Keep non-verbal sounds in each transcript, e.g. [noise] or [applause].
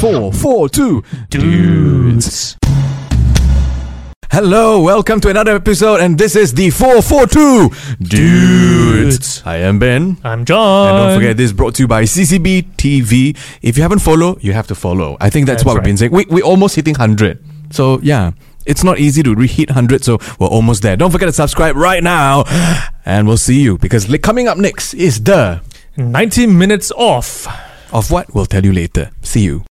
Four, four, two, dudes. Hello, welcome to another episode, and this is the 442 Dudes. I am Ben. I'm John. And don't forget, this is brought to you by CCB TV. If you haven't followed, you have to follow. I think that's, That's what we've been saying. We, we're almost hitting 100. So, yeah, it's not easy to re-hit 100, so we're almost there. Don't forget to subscribe right now, and we'll see you, because li- coming up next is the... 90 minutes off. Of what? We'll tell you later. See you.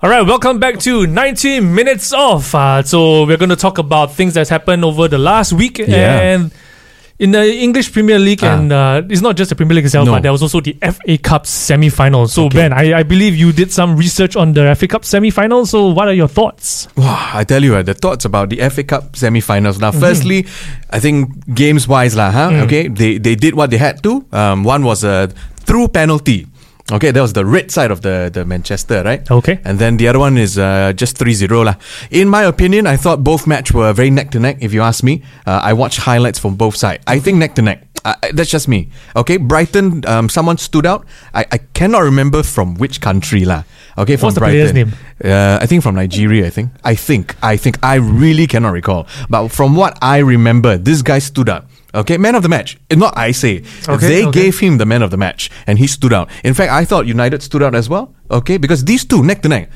All right, welcome back to 19 minutes off. Uh, so we're going to talk about things that's happened over the last week Yeah. and in the English Premier League, Ah. and uh, it's not just the Premier League itself, No. but there was also the FA Cup semi-final. So Okay. Ben, I, I believe you did some research on the FA Cup semi-final. So what are your thoughts? Wow, I tell you, uh, the thoughts about the FA Cup semi-finals. Now, firstly, I think games-wise, lah, huh? Okay, they they did what they had to. Um, one was a through penalty. Okay, that was the red side of the, the Manchester, right? Okay. And then the other one is uh, just 3-0 lah. In my opinion, I thought both match were very neck to neck. If you ask me, uh, I watched highlights from both sides. I think neck to neck. That's just me. Okay, Brighton. Um, someone stood out. I, I cannot remember from which country lah. Okay, from What's the Brighton. player's name? Uh, I think from Nigeria. I think. I think. I think. I really cannot recall. But from what I remember, this guy stood out. Okay, man of the match. It's Not I say. Okay, they okay. gave him the man of the match, and he stood out. In fact, I thought United stood out as well. Okay, because these two neck to neck,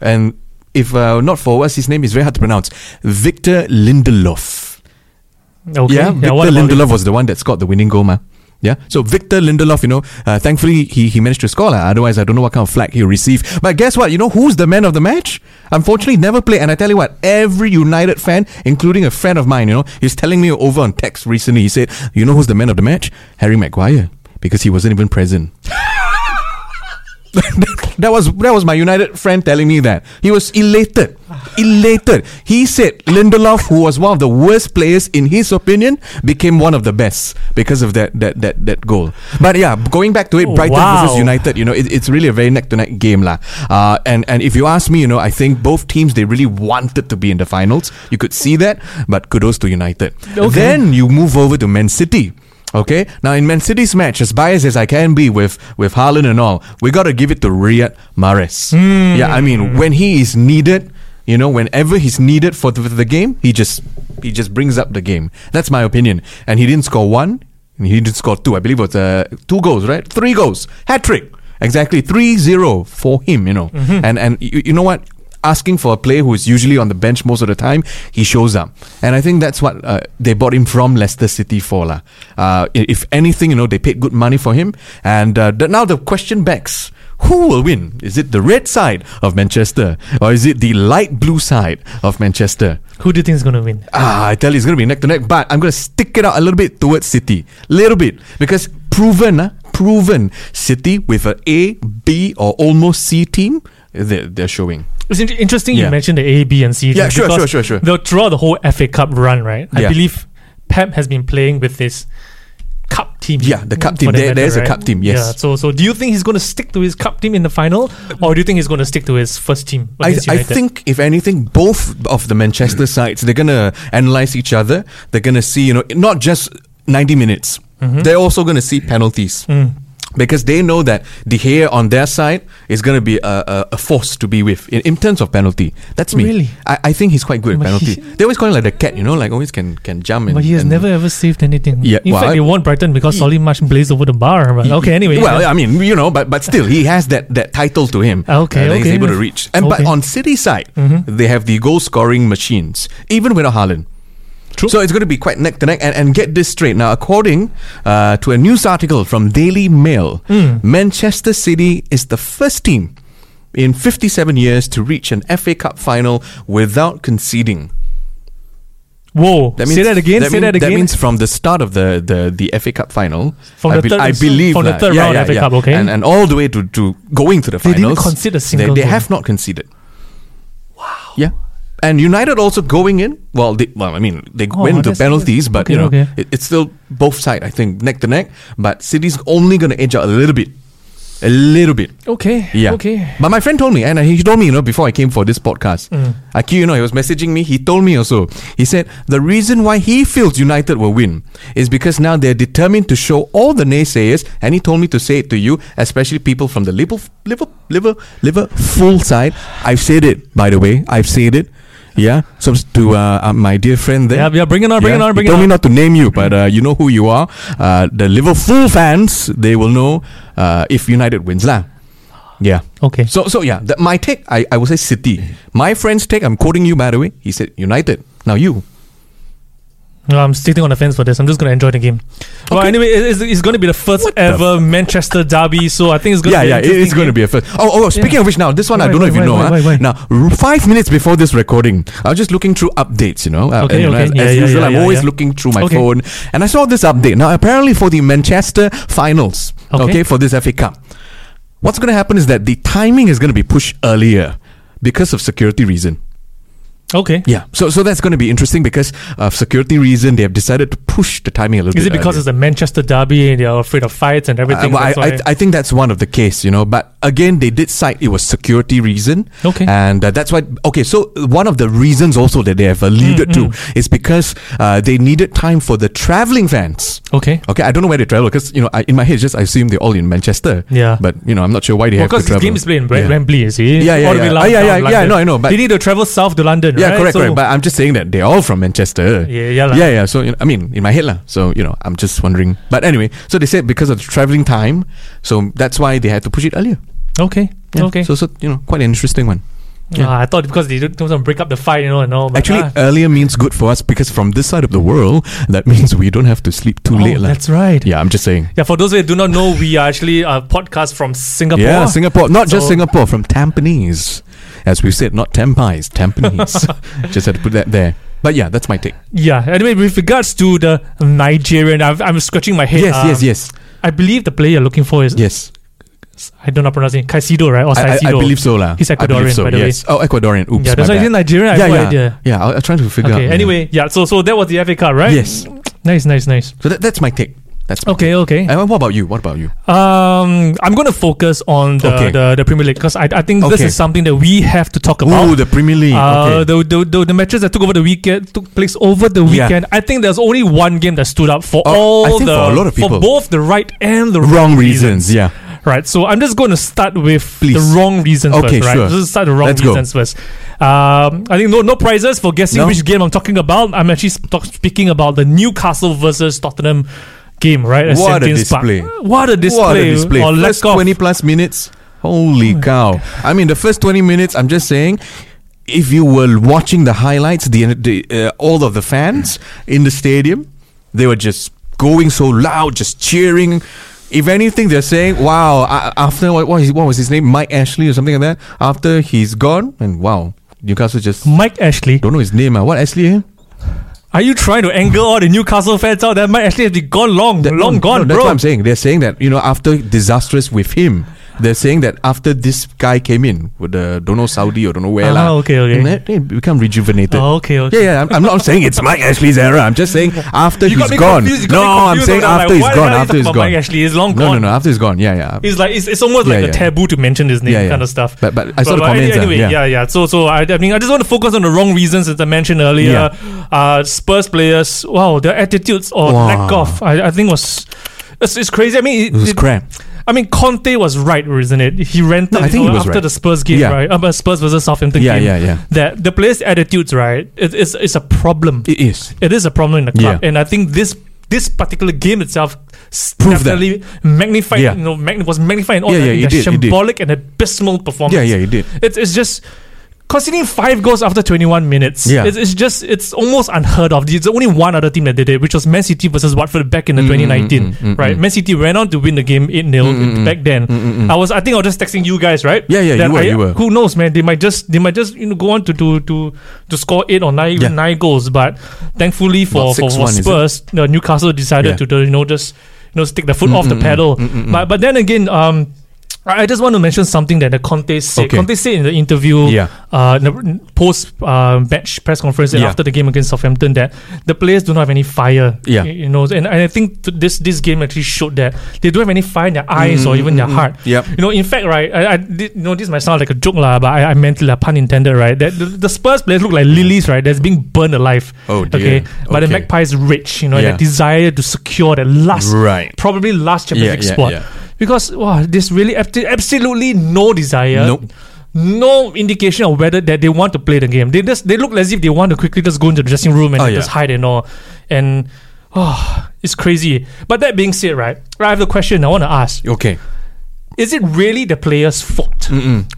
and if uh, not for us, his name is very hard to pronounce. Victor Lindelof. Okay. Yeah, Victor it? Lindelof was the one that scored the winning goal, ma. Yeah, so Victor Lindelof, you know, uh, thankfully he, he managed to score. Otherwise, I don't know what kind of flag he'll receive. But guess what? You know who's the man of the match? Unfortunately, never played. And I tell you what, every United fan, including a friend of mine, you know, he's telling me over on text recently. He said, "You know who's the man of the match? Harry Maguire, because he wasn't even present." [laughs] [laughs] that was that was my United friend telling me that he was elated, elated. He said Lindelof, who was one of the worst players in his opinion, became one of the best because of that that that, that goal. But yeah, going back to it, Oh, Brighton wow. versus United, you know, it, it's really a very neck to neck game, lah. Uh, and and if you ask me, you know, I think both teams they really wanted to be in the finals. You could see that, but kudos to United. Okay. Then you move over to Man City. Okay, now in Man City's match, as biased as I can be with with Haaland and all, we got to give it to Riyad Mahrez. Yeah, I mean when he is needed, you know, whenever he's needed for the, for the game, he just he just brings up the game. That's my opinion. And he didn't score one, and he didn't score two. I believe it was uh, two goals, right? Three goals, hat trick. Exactly 3-0 for him, you know. And and you, you know what? Asking for a player who is usually on the bench most of the time, he shows up. And I think that's what uh, they bought him from Leicester City for. Uh, if anything, you know, they paid good money for him. And uh, now the question backs. Who will win? Is it the red side of Manchester or is it the light blue side of Manchester? Who do you think is going to win? Ah, I tell you, it's going to be neck to neck. But I'm going to stick it out a little bit towards City. Little bit. Because proven, uh, proven City with an A, B, or almost C team, they're, they're showing. It's in- interesting Yeah. you mentioned the A, B, and C. Yeah, thing sure, because sure, sure, sure. The, throughout the whole FA Cup run, right? I Yeah. believe Pep has been playing with this cup team. Yeah, the cup for team. that There- there's a cup team, yes. Yeah. So, so do you think he's going to stick to his cup team in the final, or do you think he's going to stick to his first team? I, against I United? think if anything, both of the Manchester sides they're gonna analyze each other. They're gonna see, you know, not just ninety minutes. Mm-hmm. They're also gonna see penalties. Because they know that De Gea on their side is going to be a, a, a force to be with in, in terms of penalty. That's me. Really? I, I think he's quite good at penalty. he- they always call him like the cat, you know, like always can can jump. And, But he has and- never ever saved anything. Yeah, In well, fact, I- they won Brighton because Solly March blazed over the bar. But okay, anyway. Well, yeah. I mean, you know, but but still, he has that that title to him. Okay, uh, that he's okay. able to reach. And but on City side, Mhm. they have the goal scoring machines, even without Haaland. True. So it's going to be quite neck to neck. And, and get this straight. Now, according uh, to a news article from Daily Mail, Mm. Manchester City is the first team in 57 years to reach an FA Cup final without conceding. Whoa. say that again. say mean- that again. That means from the start of the, the, the FA Cup final, From I, the be- third- I believe from the third yeah, round yeah, FA yeah. Cup, okay. and, and all the way to, to going to the finals. They didn't concede a they, single they goal. have not conceded. Wow. Yeah. And United also going in. Well, they, well, I mean, they Oh, went into that's- penalties, but you know, okay, okay. It, it's still both side. I think neck to neck. But City's only going to edge out a little bit. A little bit. Okay. Yeah. Okay. But my friend told me, and he told me, you know, before I came for this podcast, Mm. Aki, you know, he was messaging me. He told me also. He said the reason why he feels United will win is because now they're determined to show all the naysayers, and he told me to say it to you, especially people from the liver, liver, liver, liver full side. I've said it, by the way. I've said it. Yeah. So to uh, uh, my dear friend there. Yeah, yeah, bring it on, bring it Yeah, on, bring he it told on. me not to name you, but uh, you know who you are. Uh, the Liverpool fans, they will know uh, if United wins lah. Yeah. Okay. So so yeah, the, my take, I, I would say City. My friend's take, I'm quoting you by the way. He said United. Now you. No, I'm sitting on the fence for this. I'm just going to enjoy the game. Well, anyway, it's, it's going to be the first What the ever Manchester derby, so I think it's going Yeah, to be yeah, it's going to be a first. Oh, oh, speaking Yeah. of which, now this one I don't know why, if you know. why, huh? why, why? Now, r- five minutes before this recording, I was just looking through updates. You know, uh, Okay, know, okay. as, Yeah, as yeah, usual, yeah, I'm yeah, always yeah. looking through my Okay. phone, and I saw this update. Now, apparently for the Manchester finals, Okay. okay, for this FA Cup, what's going to happen is that the timing is going to be pushed earlier because of security reason. Okay. Yeah, so so that's going to be interesting because of security reason they have decided to push the timing a little bit. Is bit. it because earlier. it's a Manchester derby and they're afraid of fights and everything? Uh, well, I, I, I think that's one of the case, you know. But again, they did cite it was security reason. Okay. And uh, that's why. Okay, so one of the reasons also that they have alluded Mm, to is because uh, they needed time for the traveling fans. okay. Okay, I don't know where they travel because you know I, in my head just I assume they're all in Manchester. Yeah. But you know I'm not sure why they Well, have to because travel. game is played in Wem- Yeah. Wembley, you see? Yeah, yeah, the yeah. down- Ah, yeah, yeah, yeah, I know, I know, but- they need to travel south to London, Yeah, right? correct, So- correct. But I'm just saying that they're all from Manchester. Yeah, yeah lah. yeah, yeah. So you know, I mean, in my head lah. So you know, I'm just wondering. But anyway, so they said because of the traveling time, so that's why they had to push it earlier. Okay. Yeah. Okay. So so you know, quite an interesting one. yeah. Ah, I thought because they don't want to break up the fight, you know, and all. But Actually, ah. earlier means good for us because from this side of the world, that means we don't have to sleep too Oh, late that's right. Yeah, I'm just saying. Yeah, for those who do not know, we are actually a podcast from Singapore. Yeah, Singapore. Not just Singapore, from Tampines. As we said, not Tampines, Tampines. [laughs] just had to put that there. But yeah, that's my take. Yeah. Anyway, with regards to the Nigerian, I've, I'm scratching my head. Yes, Um, yes, yes, I believe the player you're looking for is yes. I don't know pronouncing Caicedo, right? Or I, I, I believe so, lah. He's Ecuadorian, so, by the way. Oh, Ecuadorian. Oops, Yeah, that's why he's bad. in Nigeria. I have yeah, no yeah, idea. yeah. I, I'm trying to figure out. Okay. yeah. Anyway, yeah. So so that was the FA Cup, right? yes. Nice, nice, nice. So that, that's my take. That's Okay, okay. And what about you? What about you? Um, I'm going to focus on the, Okay. the, the Premier League because I, I think this is something that we have to talk about. Oh, the Premier League. Uh, okay. the, the, the the matches that took over the weekend took place over the Yeah. weekend. I think there's only one game that stood up for Oh, all the for a lot of people. both the right and the Wrong reasons. Yeah. Right. So I'm just going to start with Please. the wrong reasons Okay, first. Right. sure. Just start the wrong Let's go. reasons first. Um, I think no no prizes for guessing No? which game I'm talking about. I'm actually sp- speaking about the Newcastle versus Tottenham game. Right. at What a display. What a display! What a display. Or First lack of 20 plus minutes. Holy Oh cow. I mean, the first 20 minutes, I'm just saying, if you were watching the highlights, the, the uh, all of the fans in the stadium, they were just going so loud, just cheering. If anything, they're saying, wow, after, what, what, what was his name? Mike Ashley or something like that. After he's gone, and wow, Newcastle just Mike Ashley. don't know his name. Uh. What Ashley? Are you trying to anger all the Newcastle fans out that might actually have been gone long, That- long no, gone, no, That's bro. what I'm saying. They're saying that you know after disastrous with him, they're saying that after this guy came in with the don't know Saudi or don't know where Ah, lah, okay, okay. they, they become rejuvenated. Oh, okay, okay. Yeah, yeah. I'm, I'm not saying it's Mike Ashley's era. I'm just saying [laughs] after You he's gone. confused, No, I'm saying after like, he's gone. hell are you After he's gone. Mike Ashley, he's long No, no, no. After he's gone. Yeah, yeah. It's like it's, it's almost Yeah, like yeah. a taboo to mention his name, Yeah, kind of stuff. But but I saw the But- but comments. uh, Anyway, yeah. yeah, yeah. So, so I, I mean, I just want to focus on the wrong reasons, as I mentioned earlier. Uh, Spurs players, wow, their attitudes or Wow. lack of, I, I think was. It's, it's crazy. I mean, It was it- crap. I mean, Conte was right, isn't it? He rented No, I think he was after right. the Spurs game, Yeah. right? Uh, Spurs versus Southampton Yeah, game. yeah, yeah. That the players' attitudes, right? It, it's it's a problem. It is. It is a problem in the club, Yeah. and I think this this particular game itself Proved that. definitely magnified. Yeah. You know, mag- was magnified in all Yeah, that. yeah, I think the did, it and abysmal performance. Yeah, yeah, he did. It's it's just conceding five goals after 21 minutes. Yeah. It's, it's just it's almost unheard of. There's only one other team that did it, which was Man City versus Watford back in the Mm, 2019. mm, mm, right, mm. Man City ran on to win the game 8 0 Mm, mm, back then. mm, mm, mm. I was I think I was just texting you guys, right? Yeah, yeah, That you were, I- you were. Who knows, man? They might just they might just you know go on to to to, to score eight or nine Yeah. nine goals, but thankfully for for, for 6-1, is? Spurs, Newcastle decided Yeah. to, you know just you know stick the foot Mm, off the mm, mm, pedal. mm, mm, mm. But but then again, um. I just want to mention something that the Conte said. Okay. Conte said in the interview, Yeah. uh, the post uh, match press conference Yeah. after the game against Southampton that the players do not have any fire. Yeah. you know, and, and I think this this game actually showed that they don't have any fire in their eyes or even their heart. Yep. You know, in fact, right, I, I did, you know this might sound like a joke lah, but I, I meant like pun intended, right? That the, the Spurs players look like lilies, right? That's being burned alive. Oh, dear. Okay, but the Okay. Magpies rich, you know, Yeah. that desire to secure the last, Right. probably last Champions League spot. Yeah. Because wow, there's really abso- absolutely no desire, Nope. no indication of whether that they want to play the game. They just they look as if they want to quickly just go into the dressing room and Oh, just hide and all. And oh, it's crazy. But that being said, right, I have a question I want to ask: Okay. Is it really the player's fault,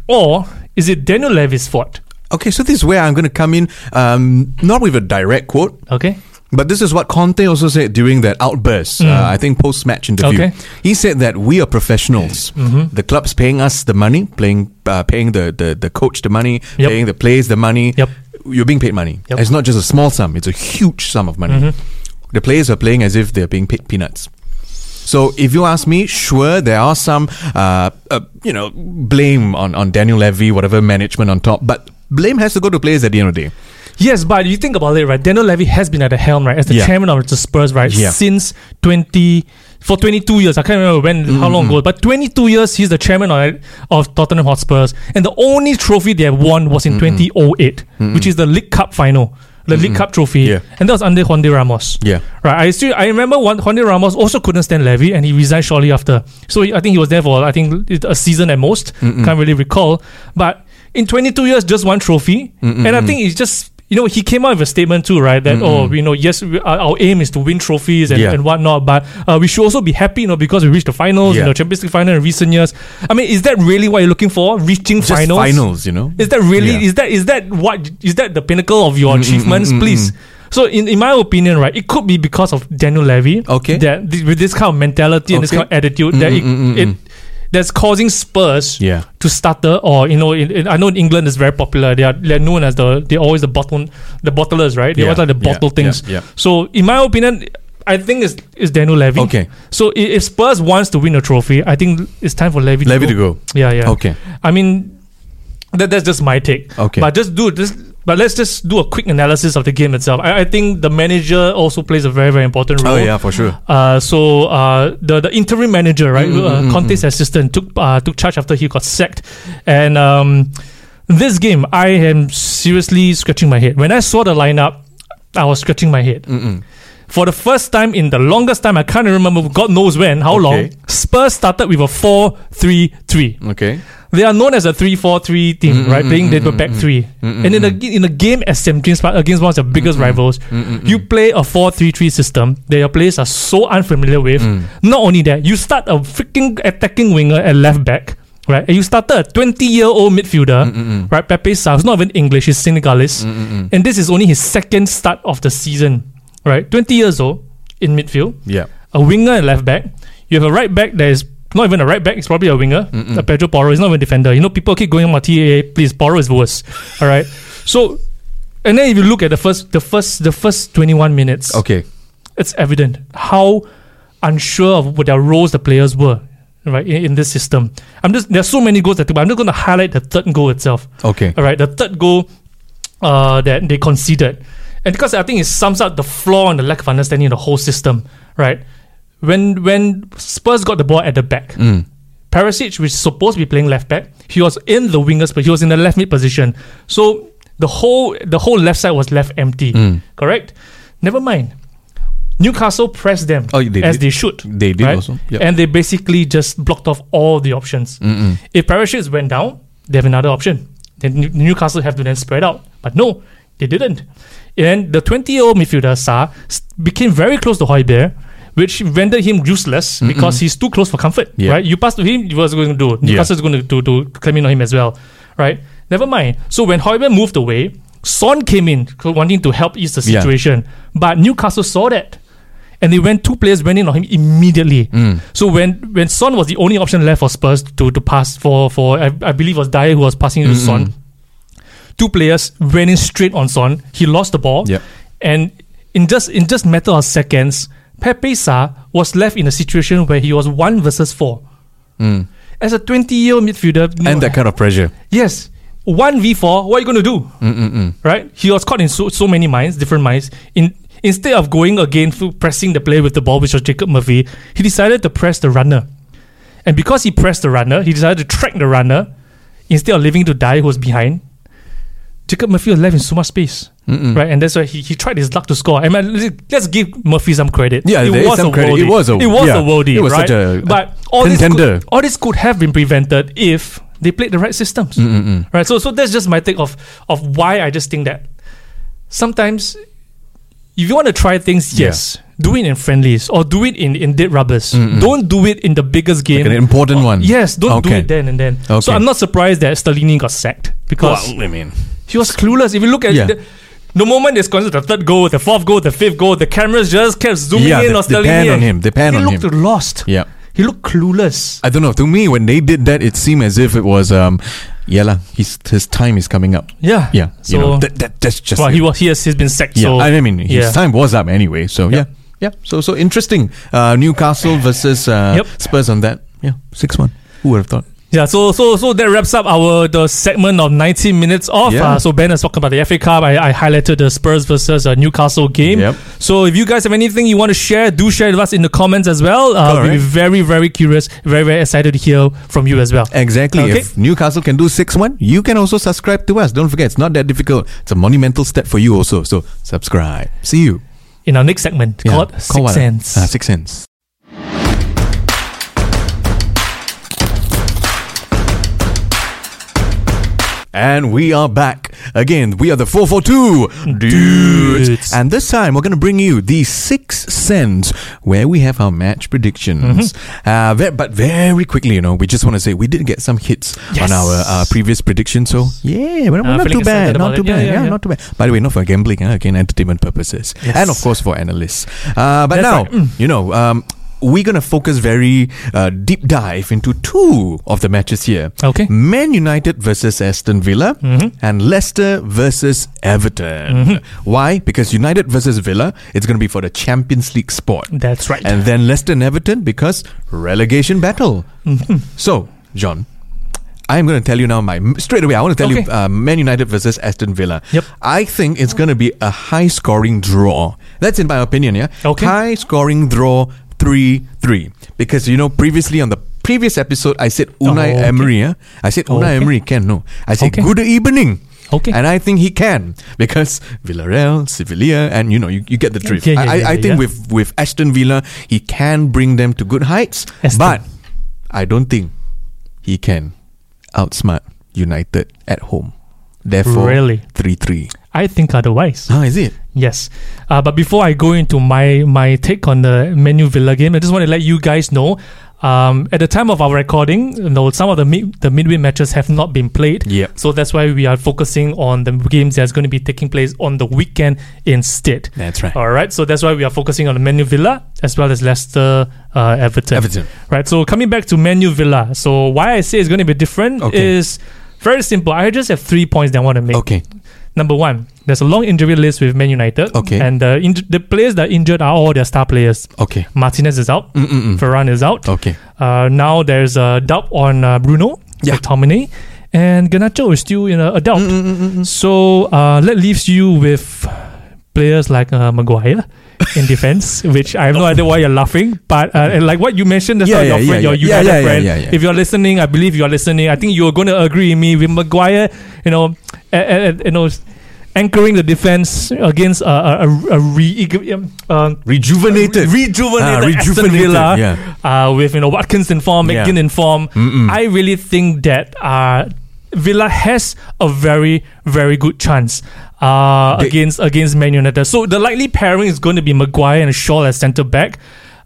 or is it Daniel Levy's fault? Okay, so this is where I'm going to come in, um, not with a direct quote, Okay. But this is what Conte also said during that outburst, uh, I think post match interview. Mm. Okay. He said that we are professionals. Mm-hmm. The club's paying us the money, playing, uh, paying the, the, the coach the money, Yep. paying the players the money. Yep. You're being paid money. Yep. Mm-hmm. It's not just a small sum, it's a huge sum of money. The players are playing as if they're being paid peanuts. So if you ask me, sure, there are some, uh, uh, you know, blame on, on Daniel Levy, whatever management on top, but blame has to go to players at the end of the day. Yes, but you think about it, right? Daniel Levy has been at the helm, right, as the Yeah. chairman of the Spurs, right, Yeah. since twenty for twenty two years. I can't remember when, how long Mm-hmm. ago, but twenty two years he's the chairman of, of Tottenham Hotspurs, and the only trophy they have won was Mm-hmm. in twenty oh eight, which is the League Cup final, the League Cup trophy, Yeah. and that was under Juande Ramos. Yeah. Right, I still I remember one Juande Ramos also couldn't stand Levy and he resigned shortly after. So he- I think he was there for I think a season at most. Can't really recall, but in 22 years, just one trophy, and I think it's just. You know, he came out with a statement too, right? That oh, you know, yes, we, our, our aim is to win trophies and, Yeah. and whatnot, but uh, we should also be happy, you know, because we reached the finals, you Yeah. know, Champions League final in recent years. I mean, is that really what you're looking for? Reaching Just finals? finals, you know? Is that really? Yeah. Is that is that what is that the pinnacle of your Mm, mm, achievements? mm, mm, Please. So, in, in my opinion, right, it could be because of Daniel Levy. Okay. That th- with this kind of mentality and this kind of attitude, that it, it. That's causing Spurs Yeah. to stutter. Or you know, in, in, I know in England is very popular. They are they're known as the they're always the bottle the bottlers, right? They Yeah, always like yeah, bottle things. yeah, yeah. So, in my opinion. I think it's, it's Daniel Levy. Okay. So if Spurs wants to win a trophy, I think it's time for Levy, Levy to to go. go. Yeah, yeah. Okay. I mean, that, that's just my take. Okay. But just do this. But let's just do a quick analysis of the game itself. I, I think the manager also plays a very very important role. Oh, yeah, for sure. Uh, so uh, the the interim manager, right, Mm, mm, uh, mm, Conte's assistant, took uh, took charge after he got sacked, and um, this game I am seriously scratching my head. When I saw the lineup, I was scratching my head. Mm-mm. For the first time in the longest time, I can't remember, God knows when, how long, Spurs started with a 4 3 3. Okay. They are known as a 3 4 3 team, Mm, mm right? mm, Playing mm, they were mm, back mm, three. Mm, mm, mm, And in a, in a game as St. James Park against one of the biggest rivals, you play a 4 3 3 system that your players are so unfamiliar with. Not only that, you start a freaking attacking winger at left back. Right, and you started a 20 year old midfielder, Mm-mm. right? Pape Sarr, who's not even English, he's Senegalese, Mm-mm. and this is only his second start of the season, right? 20 years old in midfield, Yeah. a winger and left back. You have a right back that is not even a right back, it's probably a winger. Mm-mm. A Pedro Porro is not even a defender. You know, people keep going on my TAA, please, Porro is worse. [laughs] All right. So and then if you look at the first the first the first 21 minutes, Okay. it's evident how unsure of what their roles the players were. Right in, in this system, I'm just there's so many goals that but I'm just going to highlight the third goal itself. Okay. All right, the third goal uh, that they conceded, and because I think it sums up the flaw and the lack of understanding of the whole system. Right, when when Spurs got the ball at the back, Mm. Perisic, which is supposed to be playing left back, he was in the wingers, but he was in the left mid position. So the whole the whole left side was left empty. Mm. Correct. Never mind. Newcastle pressed them Oh, they as did. they should. They did right? also. Yep. And they basically just blocked off all the options. Mm-mm. If Perisic went down, they have another option. Then Newcastle have to then spread out. But no, they didn't. And the 20 year old midfielder, Sarr, became very close to Hojbjerg, which rendered him useless because he's too close for comfort. Yeah. Right? You pass to him, what's going to do? Yeah. Newcastle is going to, to, to claim in on him as well. Right? Never mind. So when Hojbjerg moved away, Son came in wanting to help ease the Yeah. situation. But Newcastle saw that. And they went two players went in on him immediately. Mm. So when when Son was the only option left for Spurs to, to pass for for I, I believe it was Dier who was passing to Mm-mm. Son. Two players went in straight on Son. He lost the ball. Yep. And in just in just matter of seconds, Pape Sarr was left in a situation where he was one versus four. Mm. as a 20 year old midfielder, no- And that kind of pressure. yes, one v four. What are you going to do? Mm-mm-mm. Right? He was caught in so, so many minds, different minds. In instead of going again through pressing the player with the ball, which was Jacob Murphy, he decided to press the runner. And because he pressed the runner, he decided to track the runner instead of leaving to Dier who was behind. Jacob Murphy was left in so much space. Mm-mm. Right, and that's why he, he tried his luck to score. I mean, let's- give Murphy some credit. Yeah, it was some a credit. It was a- it was yeah, a worldie, it was right? such a- but all this, could, all this could have been prevented if they played the right systems, Mm-mm-mm. right? So, so that's just my take of of why I just think that sometimes if you want to try things, Yeah. yes, do it in friendlies or do it in in dead rubbers. Mm-mm. Don't do it in the biggest game. Like an important Oh, one. Yes, don't do it then and then. Okay. So I'm not surprised that Stellini got sacked because Well, I mean, he was clueless. If you look at Yeah. the, the moment there's considered the third goal, the fourth goal, the fifth goal, the cameras just kept zooming Yeah, in they- on they Stellini. pan on him, they pan he on looked lost. yeah. He looked clueless. I don't know. To me, when they did that, it seemed as if it was, um, yeah, lah, his his time is coming up. Yeah. Yeah, So you know, that, that that's just well, it. he was he has he's been sacked. Yeah, so I mean, his yeah. time was up anyway. So yeah, yeah. So so interesting. Uh, Newcastle versus uh, Yep. Spurs on that. Yeah, six one. Who would have thought? Yeah, so so so that wraps up our the segment of 90 minutes off. Yeah. Uh, so Ben has talked about the FA Cup. I, I highlighted the Spurs versus uh, Newcastle game. Yep. So if you guys have anything you want to share, do share with us in the comments as well. Uh, we'll be very very curious, very very excited to hear from you as well. Exactly. Okay. If Newcastle can do six one, you can also subscribe to us. Don't forget, it's not that difficult. It's a monumental step for you also. So subscribe. See you. In our next segment Yeah. called Call Six what? Sense. Ah, six cents. And we are back again. We are the 442 dudes. Dudes. And this time we're going to bring you the six cents where we have our match predictions. Mm-hmm. Uh, ve- but very quickly, you know, we just want to say we did get some hits Yes. on our uh, previous prediction. So yeah, we're, Uh, not too bad. Not too it. Yeah, bad. yeah, Yeah, yeah. not too bad. By the way, not for gambling, uh, again, entertainment purposes. Yes. And of course for analysts. Uh, but That's now, right. Mm. you know, um, we're going to focus very uh, deep dive into two of the matches here. Okay. Man United versus Aston Villa Mhm. and Leicester versus Everton. Mm-hmm. Why? Because United versus Villa, it's going to be for the Champions League spot. That's right. And then Leicester and Everton because relegation battle. Mhm. So, John, I'm going to tell you now my straight away. I want to tell Okay. you uh, Man United versus Aston Villa. Yep. I think it's going to be a high scoring draw. That's in my opinion, yeah. Okay. High scoring draw 3-3 because you know previously on the previous episode I said Unai Oh, okay. Emery, yeah? I said Unai Okay. Emery can no. I said Okay. good evening. Okay. And I think he can because Villarreal, Sevilla, and you know you, you get the drift. Yeah, yeah, I, I, yeah, I think with with Aston Villa he can bring them to good heights, but I don't think he can outsmart United at home. Therefore, Really? three three. I think otherwise. Ah, is it? Yes. Uh, but before I go into my my take on the Man U Villa game, I just want to let you guys know. Um, at the time of our recording, you know, some of the mid, the midweek matches have not been played. Yep. So that's why we are focusing on the games that's going to be taking place on the weekend instead. That's right. All right. So that's why we are focusing on the Man U Villa as well as Leicester, uh, Everton. Everton. Right. So coming back to Man U Villa. So why I say it's going to be different Okay. is very simple. I just have three points that I want to make. Okay. Number one, there's a long injury list with Man United. Okay. And the inj- the players that are injured are all their star players. Okay. Martinez is out. Mm-mm-mm. Varane is out. Okay. Uh, now there's a doubt on uh, Bruno. Yeah. McTominay. And Garnacho is still in a, a doubt. Mm-mm-mm-mm. So uh, that leaves you with players like uh, Maguire in defense, [laughs] which I have no idea why you're laughing. But uh, like what you mentioned, that's Yeah, not yeah, your friend, yeah, your. United Yeah, friend. If you're listening, I believe you're listening. I think you're going to agree with me with Maguire. You know, uh, uh, you know, anchoring the defense against a a, a, a re, um, Rejuvenated. rejuvenated, Ah, Aston rejuvenated, Villa yeah. uh, with you know Watkins in form, Yeah. McGinn in form. Mm-mm. I really think that uh, Villa has a very very good chance uh, They- against against Man United. So the likely pairing is going to be Maguire and Shaw as centre back.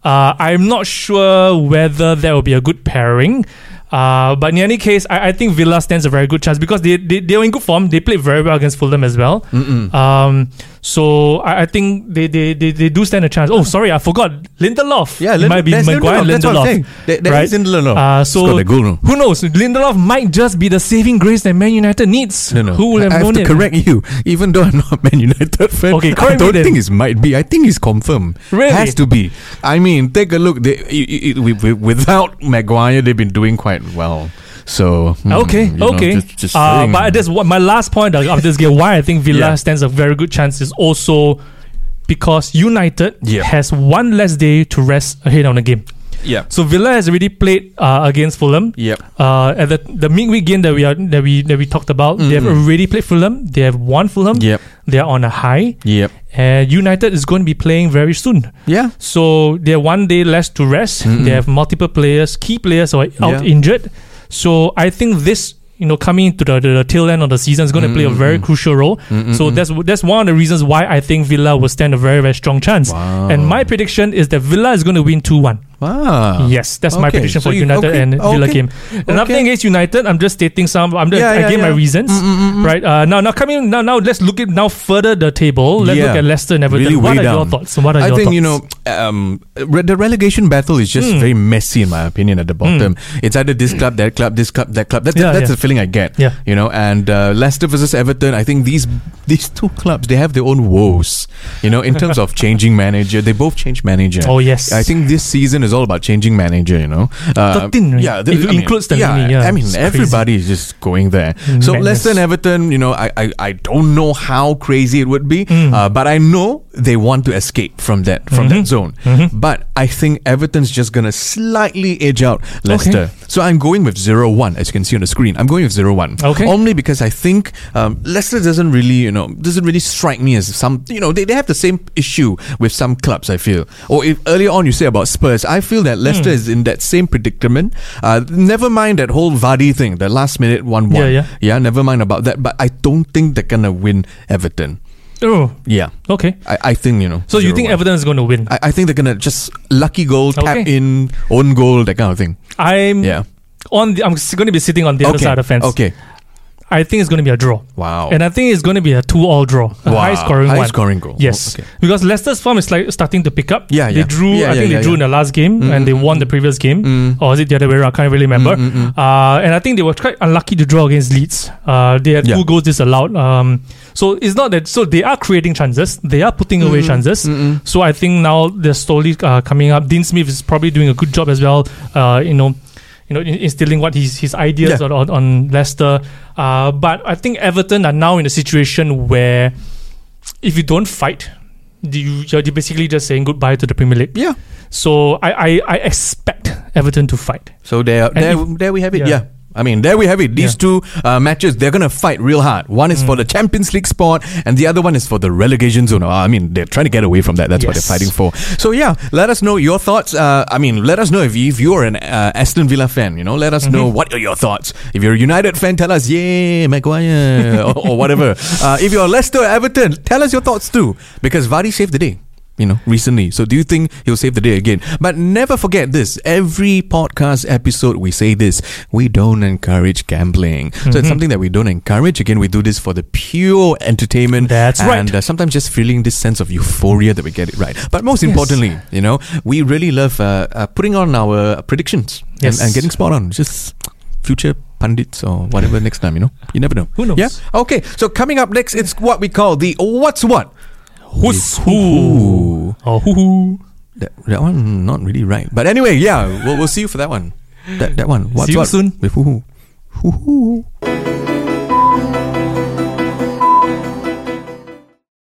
Uh, I'm not sure whether that will be a good pairing. Uh, but in any case, I, I think Villa stands a very good chance because they, they, they were in good form. They played very well against Fulham as well. Mm-mm. Um, So I, I think they, they, they, they do stand a chance. Oh, sorry, I forgot Lindelof. Yeah, it Lind- might be there's Maguire Lindelof, that's what I'm Lindelof. saying. There- there right? is Lindelof. Uh, so goal, no? who knows? Lindelof might just be the saving grace that Man United needs. No, no. Who would have I, I have to it? correct you. Even though I'm not a Man United fan, Okay, I correct me don't then. think it might be. I think it's confirmed. Really? Has to be. I mean, take a look. They, i- i- i- wi- wi- without Maguire, they've been doing quite well. So hmm, Okay, you know, okay. just, just uh, but that's what my last point of this game. Why I think Villa Yeah. stands a very good chance is also because United has one less day to rest ahead on the game. yeah, So Villa has already played uh, against Fulham. yep, Uh, at the the midweek game that we are that we that we talked about, they have Mhm. already played Fulham. They have won Fulham. yep, They are on a high, yep, and United is going to be playing very soon. yeah. So they have one day less to rest. Mm-mm. They have multiple players, key players who are out Yeah. injured. So I think this, you know, coming into the, the, the tail end of the season is going to play a mm-hmm. very crucial role. Mm-mm-mm. So mm-hmm. that's that's one of the reasons why I think Villa will stand a very very strong chance. wow. And my prediction is that Villa is going to win two one. Wow. Yes, that's my prediction so for you- United okay, and Villa okay, game. Okay. against United. I'm just stating some. I'm just, Yeah, I yeah, gave my reasons. Mm-mm-mm-mm. Right uh, now, now coming now, now let's look at now further the table. Let's Yeah. look at Leicester and Everton. Really what are your thoughts? What are I your think thoughts? you know um, re- the relegation battle is just Mm. very messy in my opinion. At the bottom, it's either this club, that club, this club, that club. That's Yeah, that's yeah. the feeling I get. Yeah. you know. And uh, Leicester versus Everton, I think these these two clubs they have their own woes. You know, in terms of changing manager, they both change manager. Oh yes, I think this season is all about changing manager. You know, uh, 13, right? yeah, If you include Stellini, yeah, I mean, everybody is just going there. So Madness. Leicester and Everton, you know, I, I, I don't know how crazy it would be, Mm. uh, but I know they want to escape from that from Mhm. that zone. Mhm. But I think Everton's just gonna slightly edge out Leicester. So I'm going with 0-1, as you can see on the screen. I'm going with 0-1. Okay. Only because I think um, Leicester doesn't really, you know, doesn't really strike me as some, you know, they, they have the same issue with some clubs. I feel. Or if earlier on you say about Spurs, I feel that Leicester Hmm. is in that same predicament. Uh, never mind that whole Vardy thing, the last minute one-one. Yeah, yeah. Yeah, never mind about that. But I don't think they're gonna win Everton. Oh, Yeah, okay. I, I think you know. So you think 0-1. Everton is going to win? I, I think they're gonna just lucky goal, tap Okay. in, own goal, that kind of thing. I'm Yeah. on. The, I'm going to be sitting on the other side of the fence. Okay. I think it's going to be a draw, Wow. and I think it's going to be a two-all draw, a Wow. high-scoring High one. scoring goal. Yes, Oh, okay. because Leicester's form is like starting to pick up. Yeah, yeah. they drew. Yeah, I yeah, think they drew in the last game, Mm, and they mm, won the previous game. Mm. Or is it the other way around? I can't really remember. Mm, mm, mm. Uh, and I think they were quite unlucky to draw against Leeds. Uh, they had two goals disallowed. Um, so it's not that. So they are creating chances. They are putting away Mm, chances. So I think now they're slowly uh, coming up. Dean Smith is probably doing a good job as well. Uh, you know, you know, instilling what his his ideas Yeah. on, on on Leicester. Uh, but I think Everton are now in a situation where if you don't fight, you you're basically just saying goodbye to the Premier League. Yeah. So I I, I expect Everton to fight. So there, And there, if- there we have it. yeah. Yeah. I mean, there we have it. These two uh, matches, they're gonna fight real hard. One is Mm. for the Champions League spot, and the other one is for the relegation zone. Uh, I mean, they're trying to get away from that. That's what they're fighting for. So yeah, let us know your thoughts. Uh, I mean, let us know if, you, if you're an uh, Aston Villa fan. You know, let us know Mm-hmm. what are your thoughts. If you're a United fan, tell us, yeah, Maguire [laughs] or, or whatever. Uh, if you're Leicester Everton, tell us your thoughts too, because Vardy saved the day you know, recently. So do you think he'll save the day again? But never forget this. Every podcast episode we say this. We don't encourage gambling. So it's Mhm. something that we don't encourage. Again, we do this for the pure entertainment. That's and, right. uh, sometimes just feeling this sense of euphoria that we get it right. But most Yes. importantly, you know, we really love uh, uh, putting on our predictions Yes. and, and getting spot on. Just future pundits or whatever [laughs] next time, you know. You never know. Who knows? Yeah. Okay. So coming up next, it's what we call the what's what. Who's who? Oh, hoo hoo. That, that one not really right. But anyway, yeah, we'll, we'll see you for that one. That that one. What's See you what? soon. With who? Who? who?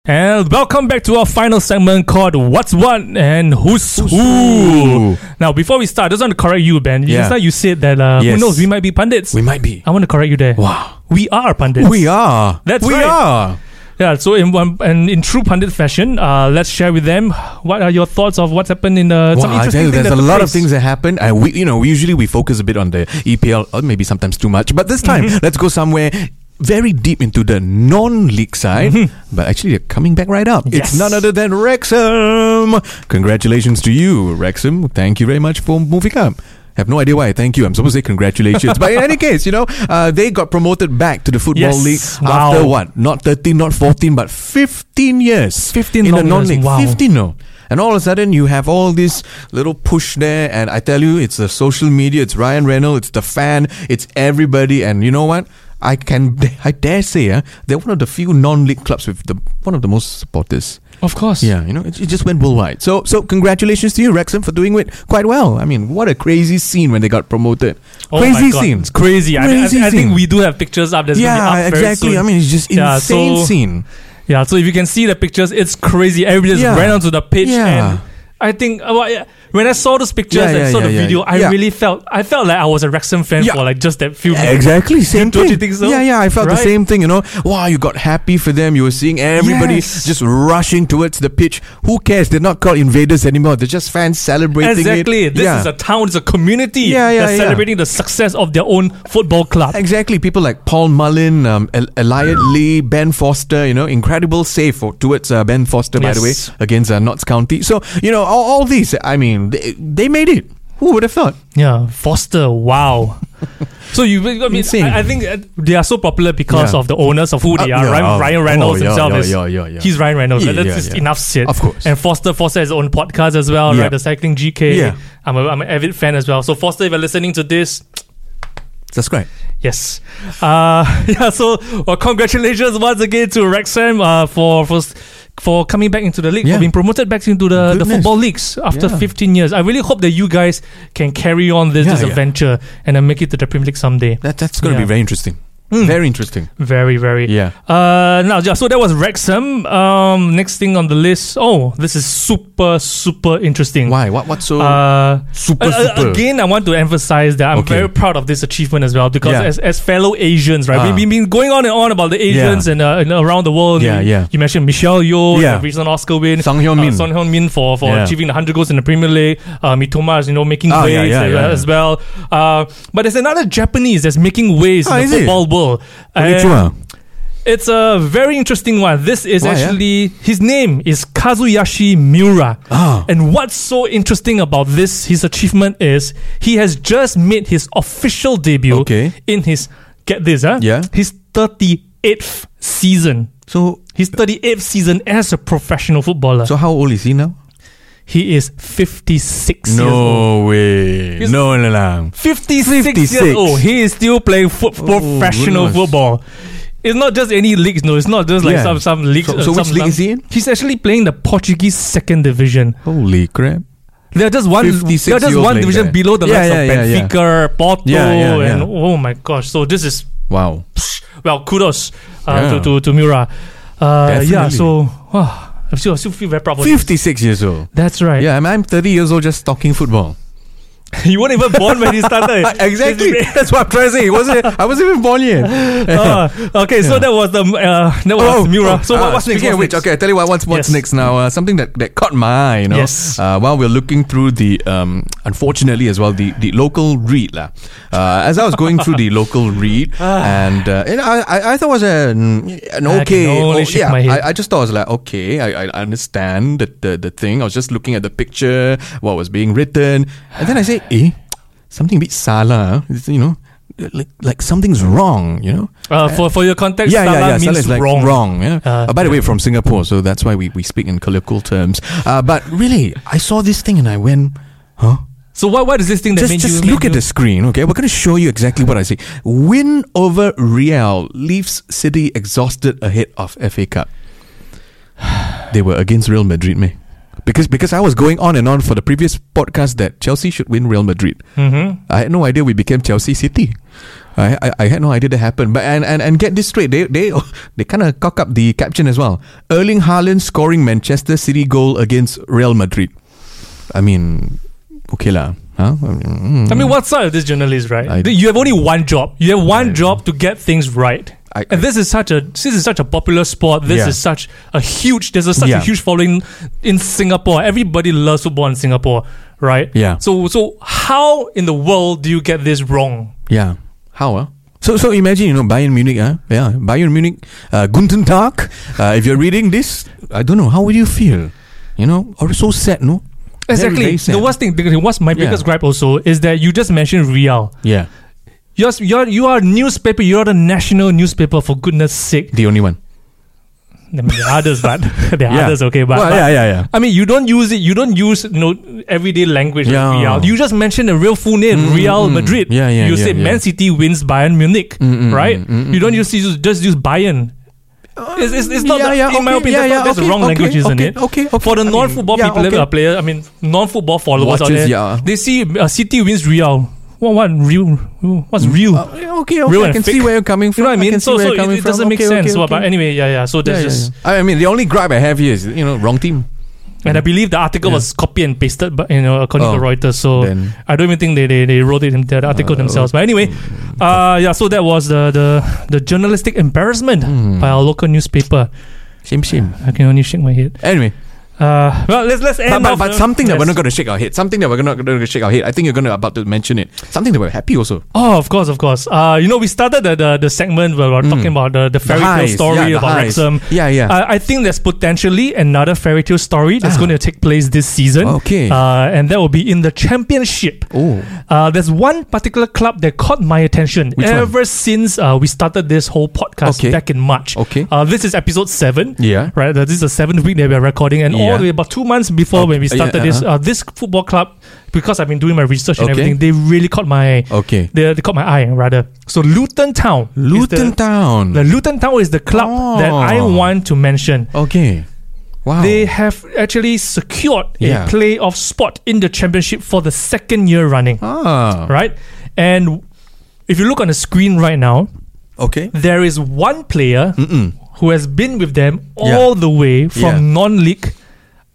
And welcome back to our final segment called What's What and Who's, Who's Who. who? Now, before we start, I just want to correct you, Ben. Yeah. Just now you said that, uh, Yes. who knows, we might be pundits. We might be. I want to correct you there. Wow. We are pundits. We are. That's we right. are. Yeah, so in one and in true pundit fashion, uh, let's share with them what are your thoughts of what's happened in the some Wow, I interesting tell you, there's a lot of things that happen. And we, you know, usually we focus a bit on the EPL, or maybe sometimes too much. But this time, Mm-hmm. let's go somewhere very deep into the non-league side. But actually, they're coming back right up. Mm-hmm. Yes. It's none other than Wrexham. Congratulations to you, Wrexham. Thank you very much for moving up. Have no idea why thank you. I'm supposed to say congratulations. but in any case, you know, uh, they got promoted back to the Football Yes. League Wow. after what? Not 13, not 14, but 15 years. 15 in the non-league. Wow. 15, no. And all of a sudden, you have all this little push there, and I tell you, it's the social media, it's Ryan Reynolds, it's the fan, it's everybody, and you know what? I can, [laughs] I dare say, uh, they're one of the few non-league clubs with the one of the most supporters. Of course. Yeah, you know, it, it just went worldwide. So, so congratulations to you, Wrexham, for doing it quite well. I mean, what a crazy scene when they got promoted. Oh crazy scene. It's crazy. I, mean, I, Crazy I think we do have pictures up. There's gonna Yeah, up exactly. I mean, it's just Yeah, insane so- scene. Yeah, so if you can see the pictures, it's crazy. Everybody just Yeah. ran onto the pitch, Yeah. and I think uh, when I saw those pictures Yeah, and yeah, saw the yeah, yeah, video, I really felt I felt like I was a Wrexham fan for like just that few minutes. exactly, [laughs] same Don't thing. you think so? Yeah, yeah, I felt the same thing, you know. Wow, you got happy for them. You were seeing everybody Yes. just rushing towards the pitch. Who cares? They're not called invaders anymore. They're just fans celebrating Exactly. it. This is a town, it's a community Yeah, yeah, yeah. celebrating the success of their own football club. Exactly. People like Paul Mullin, um, El- Elliot Lee, Ben Foster, you know, incredible save for, towards uh, Ben Foster, by the way, against uh, Notts County. So, you know, all, all these, I mean, they, they made it. Who would have thought? Yeah, Foster. Wow. [laughs] so you, I mean, Insane. I, I think uh, they are so popular because Yeah. of the owners of who they Uh, are. yeah, Ryan, oh, Ryan Reynolds oh, yeah, himself yeah, is yeah, yeah, yeah. he's Ryan Reynolds. Yeah, That's yeah, just yeah. enough said. Of course. And Foster, Foster has his own podcast as well, Yeah. right? The Cycling GK. Yeah. I'm a, I'm an avid fan as well. So Foster, if you're listening to this, Subscribe. Yes. Uh, [laughs] yeah, so well, congratulations once again to Wrexham uh, for, for for coming back into the league, Yeah. for being promoted back into the, the football leagues after Yeah. 15 years. I really hope that you guys can carry on this, Yeah, this yeah. adventure and then make it to the Premier League someday. That, that's going to Yeah. be very interesting. Mm. Very interesting. Very, very. Yeah. Uh, now, yeah, so that was Wrexham. Um, next thing on the list. Oh, this is super, super interesting. Why? What? What's so Uh, super, Uh, uh, super? again, I want to emphasize that I'm Okay. very proud of this achievement as well because Yeah. as, as fellow Asians, right, Ah. we've been going on and on about the Asians Yeah. and, uh, and around the world. Yeah, yeah. You mentioned Michelle Yeoh, Yeah. recent Oscar win. Song Hyun Min. Uh, Son Heung-min for, for Yeah. achieving the 100 goals in the Premier League. Uh, Mitoma is, you know, making Ah, yeah, waves as, well. Uh, but there's another Japanese that's making waves Ah, in the it? football world. Konnichiwa. it's a very interesting one. This is Why, eh? actually, his name is Kazuyoshi Miura. Ah. And what's so interesting about this, his achievement is he has just made his official debut Okay. in his, get this, huh? Yeah. His 38th season. So, His 38th season as a professional footballer. so how old is he now? He is 56 years old. No way. He's- No, no, no. 56, 56. years old. He is still playing fo- professional goodness. football. It's not just any leagues, no. It's not just like Yeah. some some leagues. So- uh, so which some- league some- is he in? He's actually playing the Portuguese second division. Holy crap. They're just one. 56 They're just years one playing division there. below the Yeah, likes yeah, of yeah, yeah. Benfica, Porto, Yeah, yeah, yeah. and oh my gosh! So this is Wow. well, kudos uh, Yeah. to, to to Miura. Uh, yeah. Definitely. So wow, I still, I still feel very proud. 56 years old. That's right. Yeah, I'm, I'm 30 years old just talking football. [laughs] you weren't even born when he started. [laughs] exactly. That's what I'm trying to say. It wasn't, I wasn't even born yet. [laughs] Uh, okay, so Yeah. that was the uh, that was Miura. So ah, what, what's next? Speaking of What's which, next? okay, I tell you what. What's what's Yes. next now? Uh, something that, that caught my eye. You know, Yes. Uh, while we're looking through the, um, unfortunately as well, the the local read lah. Uh, as I was going through the local read, and uh, and I, I I thought it was an an I okay. only oh, yeah. I, I just thought it was like okay. I, I understand the, the the thing. I was just looking at the picture, what was being written, and then I say, eh, something a bit salah. You know. Like, like something's wrong, you know. Uh, for for your context, Yeah, Salah yeah, yeah. means like wrong. wrong. yeah. Uh, Uh, by the way, from Singapore, so that's why we, we speak in colloquial terms. Uh, but really, I saw this thing and I went, huh? So what what is this thing that Just, made just you? look at the screen, okay? We're going to show you exactly what I see. Win over Real leaves City exhausted ahead of FA Cup. [sighs] they were against Real Madrid, me. Because because I was going on and on for the previous podcast that Chelsea should win Real Madrid. Mhm. I had no idea we became Chelsea City. I, I, I had no idea that happened. But and, and, and get this straight, they they [laughs] they kind of cock up the caption as well. Erling Haaland scoring Manchester City goal against Real Madrid. I mean, okay lah. Huh? I mean, what side of this journalist, right? I- you have only one job. You have one I- job to get things right. I- and this is such a this is such a popular sport. This Yeah. is such a huge. There's a, such Yeah. a huge following in Singapore. Everybody loves football in Singapore, right? Yeah. So so how in the world do you get this wrong? Yeah. How? Uh? So so imagine you know Bayern Munich. Uh? Yeah, Bayern Munich. Uh, Guten Tag. Uh, if you're reading this, I don't know how would you feel. You know, or so sad. No. Exactly. very sad. the worst thing, because what's my Yeah. biggest gripe also is that you just mentioned Real. Yeah, You're, you're, you are a newspaper. You're the national newspaper, for goodness sake. the only one. I mean, there are others, but [laughs] there are Yeah. others, okay. But, well, but- yeah, yeah, yeah. I mean, you don't use it. You don't use you know everyday language Yeah. like Real. You just mention the real full name, Mm, Real mm, Madrid. yeah, yeah, You yeah, say yeah. Man City wins Bayern Munich, Mm, mm, right? mm, mm, you don't use, just use Bayern. It's, it's, it's not yeah, the- yeah, in my opinion. yeah, that's, yeah, okay, wrong okay, language, isn't okay, it? okay, okay. For the non-football people, okay. uh, players, I mean, non-football followers out there, they see uh, City wins Real. What what real? What's real? Uh, okay, okay. Real I can see where you're coming from. you from. know what I mean? can see so so it, it doesn't from. make Okay, sense. okay, Well, But anyway, yeah, yeah. So Yeah, that's yeah, just. yeah. I mean, the only gripe I have here is you know wrong team. And I believe the article Yeah. was copy and pasted, but you know, according to Oh, Reuters. So Then I don't even think they, they, they wrote it in the article Uh, themselves. But anyway, uh, yeah. So that was the the, the journalistic embarrassment Hmm. by our local newspaper. shame, shame. I can only shake my head. Anyway, Uh, well, let's let's end. but, but, off, but something that we're not going to shake our head. Something that we're not going to shake our head. I think you're going to about to mention it. Something that we're happy also. Oh, of course, of course. Uh, you know, we started the the, the segment where we we're Mm. talking about the, the fairy tale story yeah, about highs. Wrexham. Yeah, yeah. Uh, I think there's potentially another fairy tale story that's Ah. going to take place this season. Okay. Uh, and that will be in the championship. oh, Uh, there's one particular club that caught my attention Which one? ever since uh, we started this whole podcast Okay. back in March. okay. Uh, this is episode seven. Yeah. Right, this is the seventh week that we are recording, and all the way about two months before Okay, when we started this, uh-huh. uh, this football club, because I've been doing my research and Okay. everything, they really caught my Okay. they, they caught my eye rather. So Luton Town, Luton the, Town. the Luton Town is the club that I Oh. want to mention. okay. Wow. They have actually secured Yeah. a playoff spot in the championship for the second year running ah. right? And if you look on the screen right now, Okay. there is one player Mm-mm. who has been with them Yeah. all the way from Yeah. non-league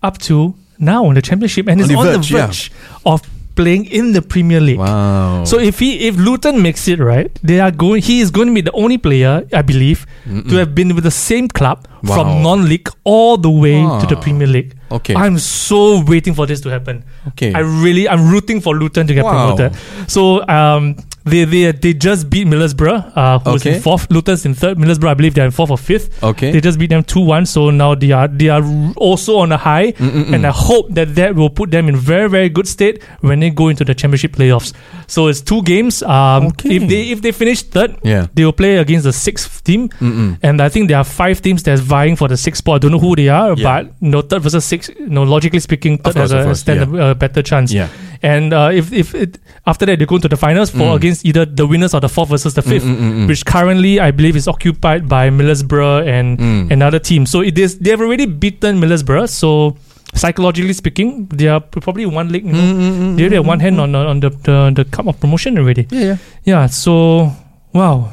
up to now in the championship, and On is the on verge, the yeah. verge of playing in the Premier League. Wow. So if he if Luton makes it right, they are going. He is going to be the only player, I believe, to have been with the same club Wow. from non-league all the way to the Premier League. okay. I'm so waiting for this to happen. okay. I really, I'm rooting for Luton to get Wow. promoted. So, um, they they they just beat Middlesbrough, uh, who's Okay. in fourth. Luton's in third. Middlesbrough, I believe, they're in fourth or fifth. okay. They just beat them two one. So now they are they are also on a high, Mm-mm-mm. and I hope that that will put them in very very good state when they go into the championship playoffs. So it's two games. Um, Okay. if they if they finish third, yeah. they will play against the sixth team. Mm-mm. And I think there are five teams that's vying for the sixth spot. I don't know who they are, Yeah. but you know, third versus six. You know, logically speaking, third course, has a course, stand a, a uh, better chance. Yeah. And uh, if if it, after that they go into the finals for Mm. against either the winners or the fourth versus the mm, 5th Mm-mm-mm-mm. which currently I believe is occupied by Middlesbrough and Mm. another team. So it is they have already beaten Middlesbrough. So psychologically speaking, they are probably one leg. You know, Mm-mm-mm-mm. they already have mm, one hand mm, on on the the, the cup of promotion already. Yeah, yeah. Yeah. So wow.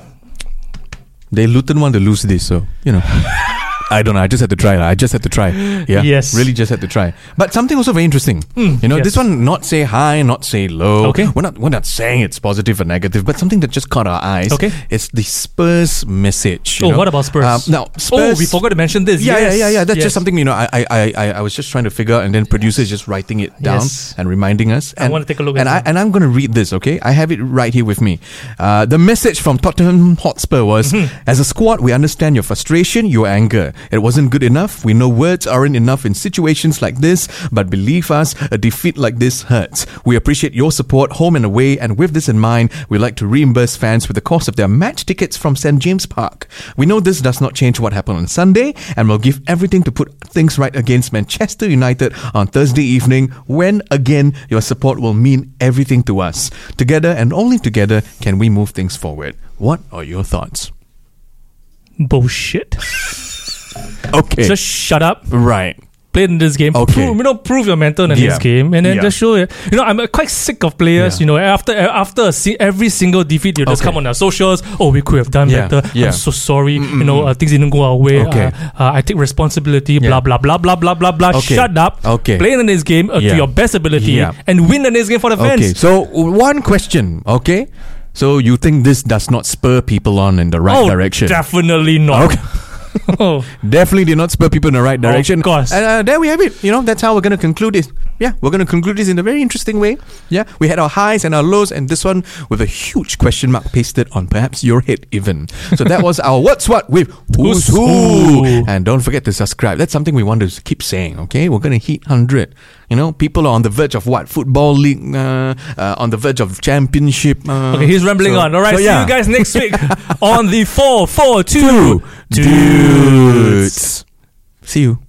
They Luton want to lose this, so you know. [laughs] I don't know. I just had to try. I just had to try. [gasps] Yeah. Yes. Really just had to try. But something also very interesting. Mm, You know, yes. this one not say high, not say low. Okay. We're not we're not saying it's positive or negative, but something that just caught our eyes. Okay. It's the Spurs message. you Oh, know. what about Spurs? Um, now Oh, we forgot to mention this. Yeah, yes. yeah, yeah, yeah. That's yes. just something you know. I, I, I, I- was just trying to figure, out and then producers just writing it down and reminding us. I want to take a look and at I and I'm going to read this. Okay, I have it right here with me. Uh, the message from Tottenham Hotspur was: Mm-hmm. As a squad, we understand your frustration, your anger. It wasn't good enough. We know words aren't enough in situations like this, but believe us, a defeat like this hurts. We appreciate your support, home and away, and with this in mind, we like to reimburse fans with the cost of their match tickets from St James Park. We know this does not change what happened on Sunday, and we'll give everything to put things right against Manchester United on Thursday evening, when again your support will mean everything to us. Together and only together can we move things forward. What are your thoughts? bullshit. [laughs] Okay. Just shut up. right. Play in this game. Okay. Prove, you know, prove your mental in Yeah. this game, and then Yeah. just show it. You know, I'm uh, quite sick of players. Yeah. You know, after after every single defeat, you just Okay. come on our socials. Oh, we could have done better. Yeah. I'm so sorry. Mm-mm-mm. You know, uh, things didn't go our way. Okay. Uh, uh, I take responsibility. Blah blah blah blah blah blah blah. Okay. Shut up. Okay. Play in this game uh, to your best ability Yeah. and win the next game for the fans. Okay. So one question. Okay. So you think this does not spur people on in the right oh, direction? definitely not. Okay. [laughs] oh. Definitely did not spur people in the right direction. Of course. And uh, there we have it. You know, that's how we're going to conclude this yeah, we're going to conclude this in a very interesting way. Yeah, we had our highs and our lows, and this one with a huge question mark pasted on perhaps your head, even. So that was our What's What with Who's Who's Who. Who. And don't forget to subscribe. That's something we want to keep saying, okay? We're going to hit 100. You know, people are on the verge of what? Football league, uh, uh, on the verge of championship. Uh, Okay, he's rambling so- on. All right, so see you guys next week [laughs] on the 442 Dudes. See you.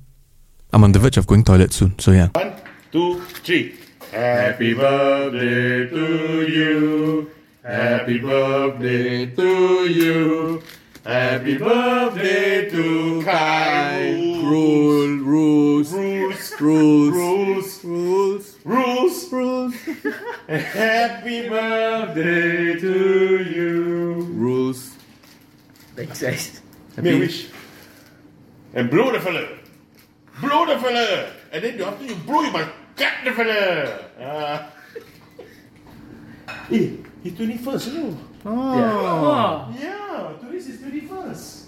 I'm on the verge of going toilet soon, so yeah. One, two, three. Happy birthday to you. Happy birthday to you. Happy birthday to Kai. Rule, rules, Rules. rules, Rules. rules, Rules. rules, [laughs] Happy birthday to you. rules. Thanks, guys. Make a wish. And blow the fella. Blow the fella. And then after you blow, you must cut the fella. Ah. Eh, he's 21st, you know. Yeah. Yeah, today's his 21st.